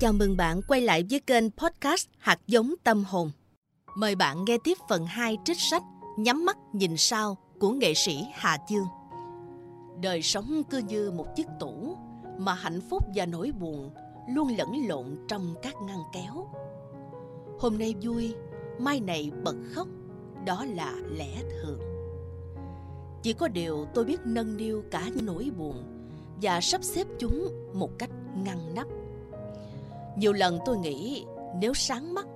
Chào mừng bạn quay lại với kênh podcast Hạt giống tâm hồn. Mời bạn nghe tiếp phần 2 trích sách Nhắm mắt nhìn sao của nghệ sĩ Hà Dương. Đời sống cứ như một chiếc tủ mà hạnh phúc và nỗi buồn luôn lẫn lộn trong các ngăn kéo. Hôm nay vui, mai này bật khóc, đó là lẽ thường. Chỉ có điều tôi biết nâng niu cả những nỗi buồn và sắp xếp chúng một cách ngăn nắp nhiều lần tôi nghĩ nếu sáng mắt,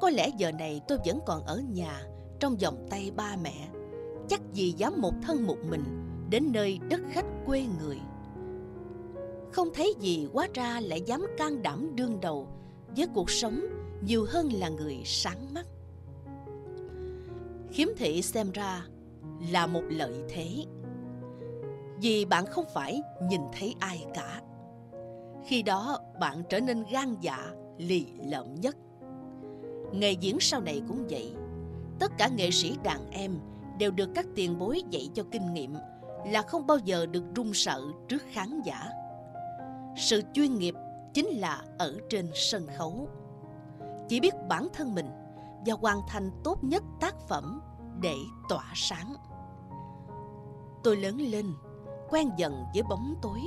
có lẽ giờ này tôi vẫn còn ở nhà trong vòng tay ba mẹ. Chắc gì dám một thân một mình đến nơi đất khách quê người. Không thấy gì quá ra lại dám can đảm đương đầu với cuộc sống nhiều hơn là người sáng mắt. Khiếm thị xem ra là một lợi thế. Vì bạn không phải nhìn thấy ai cả khi đó bạn trở nên gan dạ, lì lợm nhất. Nghề diễn sau này cũng vậy. Tất cả nghệ sĩ đàn em đều được các tiền bối dạy cho kinh nghiệm là không bao giờ được run sợ trước khán giả. Sự chuyên nghiệp chính là ở trên sân khấu. Chỉ biết bản thân mình và hoàn thành tốt nhất tác phẩm để tỏa sáng. Tôi lớn lên, quen dần với bóng tối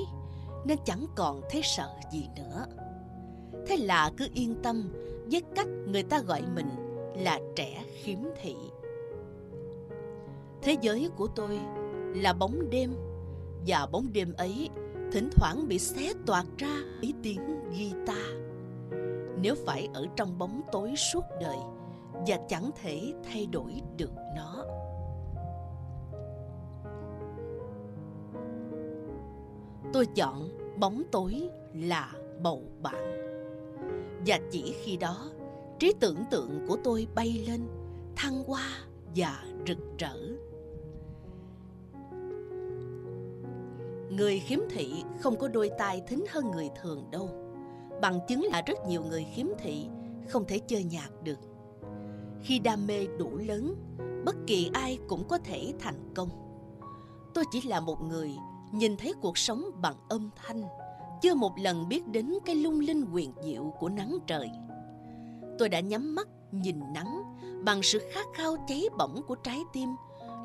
nên chẳng còn thấy sợ gì nữa. Thế là cứ yên tâm, với cách người ta gọi mình là trẻ khiếm thị. Thế giới của tôi là bóng đêm, và bóng đêm ấy thỉnh thoảng bị xé toạc ra ý tiếng guitar. Nếu phải ở trong bóng tối suốt đời và chẳng thể thay đổi được nó. Tôi chọn bóng tối là bầu bạn. Và chỉ khi đó, trí tưởng tượng của tôi bay lên, thăng hoa và rực rỡ. Người khiếm thị không có đôi tai thính hơn người thường đâu. Bằng chứng là rất nhiều người khiếm thị không thể chơi nhạc được. Khi đam mê đủ lớn, bất kỳ ai cũng có thể thành công. Tôi chỉ là một người nhìn thấy cuộc sống bằng âm thanh, chưa một lần biết đến cái lung linh huyền diệu của nắng trời. Tôi đã nhắm mắt, nhìn nắng, bằng sự khát khao cháy bỏng của trái tim,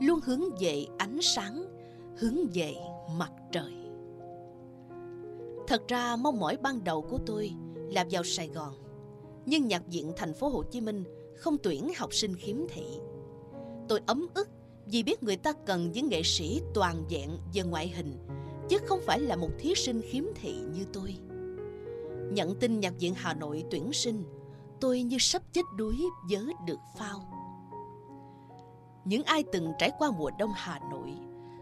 luôn hướng về ánh sáng, hướng về mặt trời. Thật ra mong mỏi ban đầu của tôi là vào sài gòn, nhưng nhạc viện thành phố hồ chí minh không tuyển học sinh khiếm thị. Tôi ấm ức vì biết người ta cần những nghệ sĩ toàn vẹn về ngoại hình, chứ không phải là một thí sinh khiếm thị như tôi. Nhận tin nhạc viện hà nội tuyển sinh, tôi như sắp chết đuối vớ được phao. Những ai từng trải qua mùa đông hà nội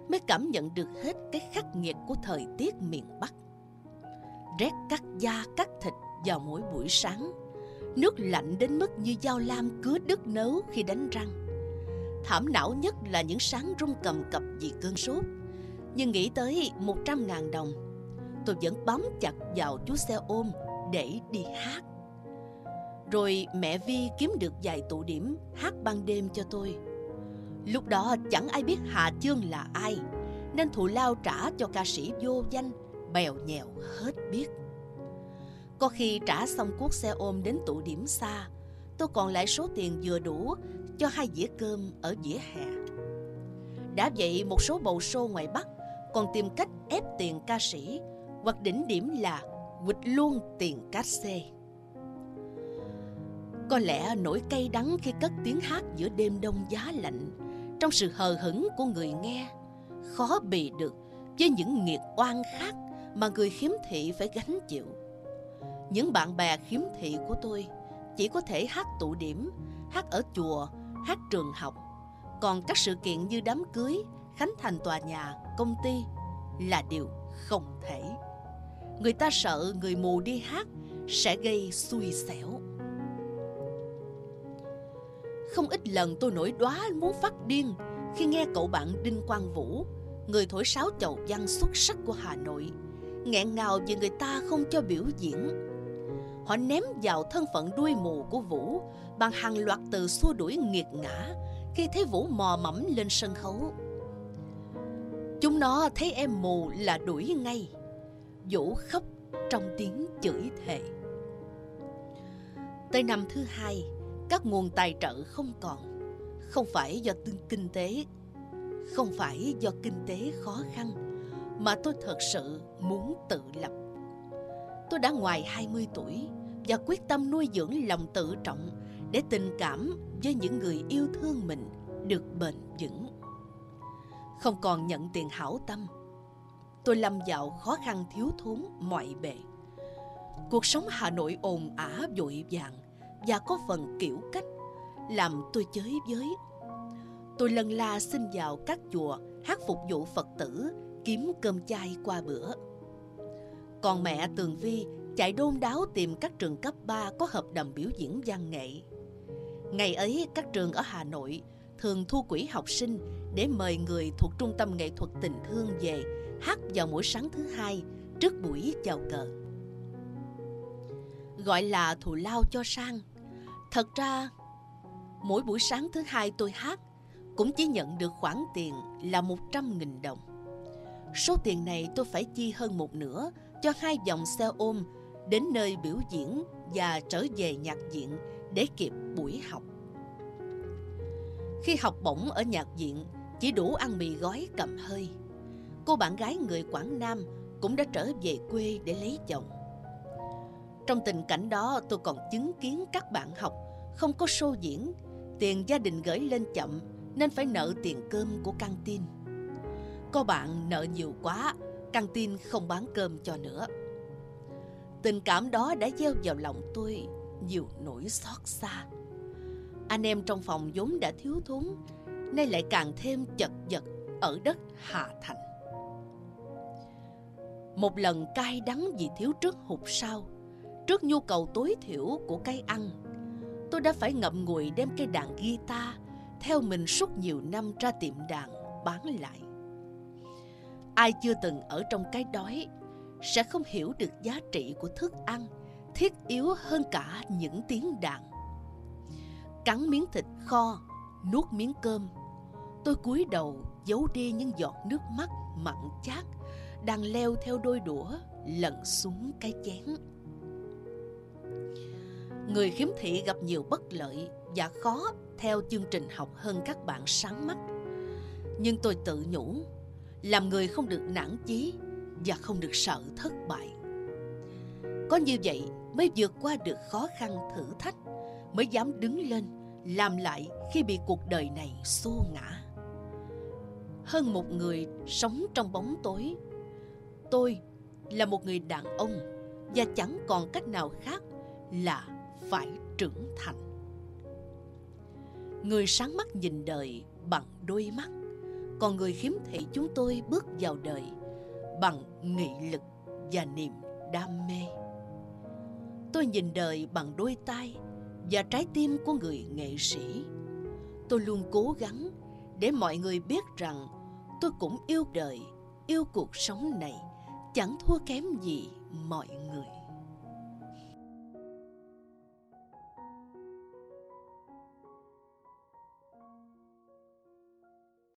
mới cảm nhận được hết cái khắc nghiệt của thời tiết miền bắc. Rét cắt da cắt thịt vào mỗi buổi sáng, nước lạnh đến mức như dao lam cứa đứt nấu khi đánh răng. Thảm não nhất là những sáng rung cầm cập vì cơn sốt. Nhưng nghĩ tới 100 ngàn đồng, tôi vẫn bám chặt vào chú xe ôm để đi hát. Rồi mẹ Vi kiếm được vài tụ điểm hát ban đêm cho tôi. Lúc đó chẳng ai biết Hà Chương là ai, nên thù lao trả cho ca sĩ vô danh, bèo nhèo hết biết. Có khi trả xong cuốc xe ôm đến tụ điểm xa, tôi còn lại số tiền vừa đủ cho hai dĩa cơm ở dĩa hè. Đã vậy, một số bầu show ngoài Bắc còn tìm cách ép tiền ca sĩ, hoặc đỉnh điểm là quịch luôn tiền cát xê. Có lẽ nỗi cay đắng khi cất tiếng hát giữa đêm đông giá lạnh trong sự hờ hững của người nghe khó bì được với những nghiệt oan khác mà người khiếm thị phải gánh chịu. Những bạn bè khiếm thị của tôi chỉ có thể hát tụ điểm, hát ở chùa, hát trường học. Còn các sự kiện như đám cưới, khánh thành tòa nhà, công ty là điều không thể. Người ta sợ người mù đi hát sẽ gây xui xẻo. Không ít lần tôi nổi đóa muốn phát điên khi nghe cậu bạn Đinh Quang Vũ, người thổi sáo chầu văn xuất sắc của Hà Nội, nghẹn ngào vì người ta không cho biểu diễn họ ném vào thân phận đuôi mù của Vũ bằng hàng loạt từ xua đuổi nghiệt ngã khi thấy Vũ mò mẫm lên sân khấu. Chúng nó thấy em mù là đuổi ngay. Vũ khóc trong tiếng chửi thề. Tới năm thứ hai, các nguồn tài trợ không còn. Không phải do tương kinh tế, không phải do kinh tế khó khăn, mà tôi thật sự muốn tự lập. Tôi đã ngoài 20 tuổi và quyết tâm nuôi dưỡng lòng tự trọng để tình cảm với những người yêu thương mình được bền vững. Không còn nhận tiền hảo tâm, tôi lâm vào khó khăn thiếu thốn mọi bề. Cuộc sống Hà Nội ồn ả vội vàng và có phần kiểu cách làm tôi chới với. Tôi lần la xin vào các chùa hát phục vụ Phật tử kiếm cơm chay qua bữa. Còn mẹ Tường Vi chạy đôn đáo tìm các trường cấp 3 có hợp đồng biểu diễn văn nghệ. Ngày ấy, các trường ở Hà Nội thường thu quỹ học sinh để mời người thuộc Trung tâm Nghệ thuật Tình Thương về hát vào mỗi sáng thứ hai trước buổi chào cờ. Gọi là thù lao cho sang. Thật ra, mỗi buổi sáng thứ hai tôi hát cũng chỉ nhận được khoản tiền là 100.000 đồng. Số tiền này tôi phải chi hơn một nửa cho hai dòng xe ôm đến nơi biểu diễn và trở về nhạc viện để kịp buổi học. Khi học bổng ở nhạc viện, chỉ đủ ăn mì gói cầm hơi. Cô bạn gái người Quảng Nam cũng đã trở về quê để lấy chồng. Trong tình cảnh đó tôi còn chứng kiến các bạn học không có show diễn, tiền gia đình gửi lên chậm nên phải nợ tiền cơm của căng tin. Có bạn nợ nhiều quá, căng tin không bán cơm cho nữa. Tình cảm đó đã gieo vào lòng tôi nhiều nỗi xót xa. Anh em trong phòng vốn đã thiếu thốn, nay lại càng thêm chật vật ở đất Hà Thành. Một lần cay đắng vì thiếu trước hụt sau, trước nhu cầu tối thiểu của cây ăn, tôi đã phải ngậm ngùi đem cây đàn guitar theo mình suốt nhiều năm ra tiệm đàn bán lại. Ai chưa từng ở trong cái đói sẽ không hiểu được giá trị của thức ăn thiết yếu hơn cả những tiếng đàn. Cắn miếng thịt kho, nuốt miếng cơm, tôi cúi đầu giấu đi những giọt nước mắt mặn chát đang leo theo đôi đũa lẩn xuống cái chén. Người khiếm thị gặp nhiều bất lợi và khó theo chương trình học hơn các bạn sáng mắt. Nhưng tôi tự nhủ, làm người không được nản chí và không được sợ thất bại. Có như vậy mới vượt qua được khó khăn thử thách, mới dám đứng lên, làm lại khi bị cuộc đời này xô ngã. Hơn một người sống trong bóng tối, tôi là một người đàn ông và chẳng còn cách nào khác là phải trưởng thành. Người sáng mắt nhìn đời bằng đôi mắt, còn người khiếm thị chúng tôi bước vào đời bằng nghị lực và niềm đam mê. Tôi nhìn đời bằng đôi tay và trái tim của người nghệ sĩ. Tôi luôn cố gắng để mọi người biết rằng tôi cũng yêu đời, yêu cuộc sống này, chẳng thua kém gì mọi người.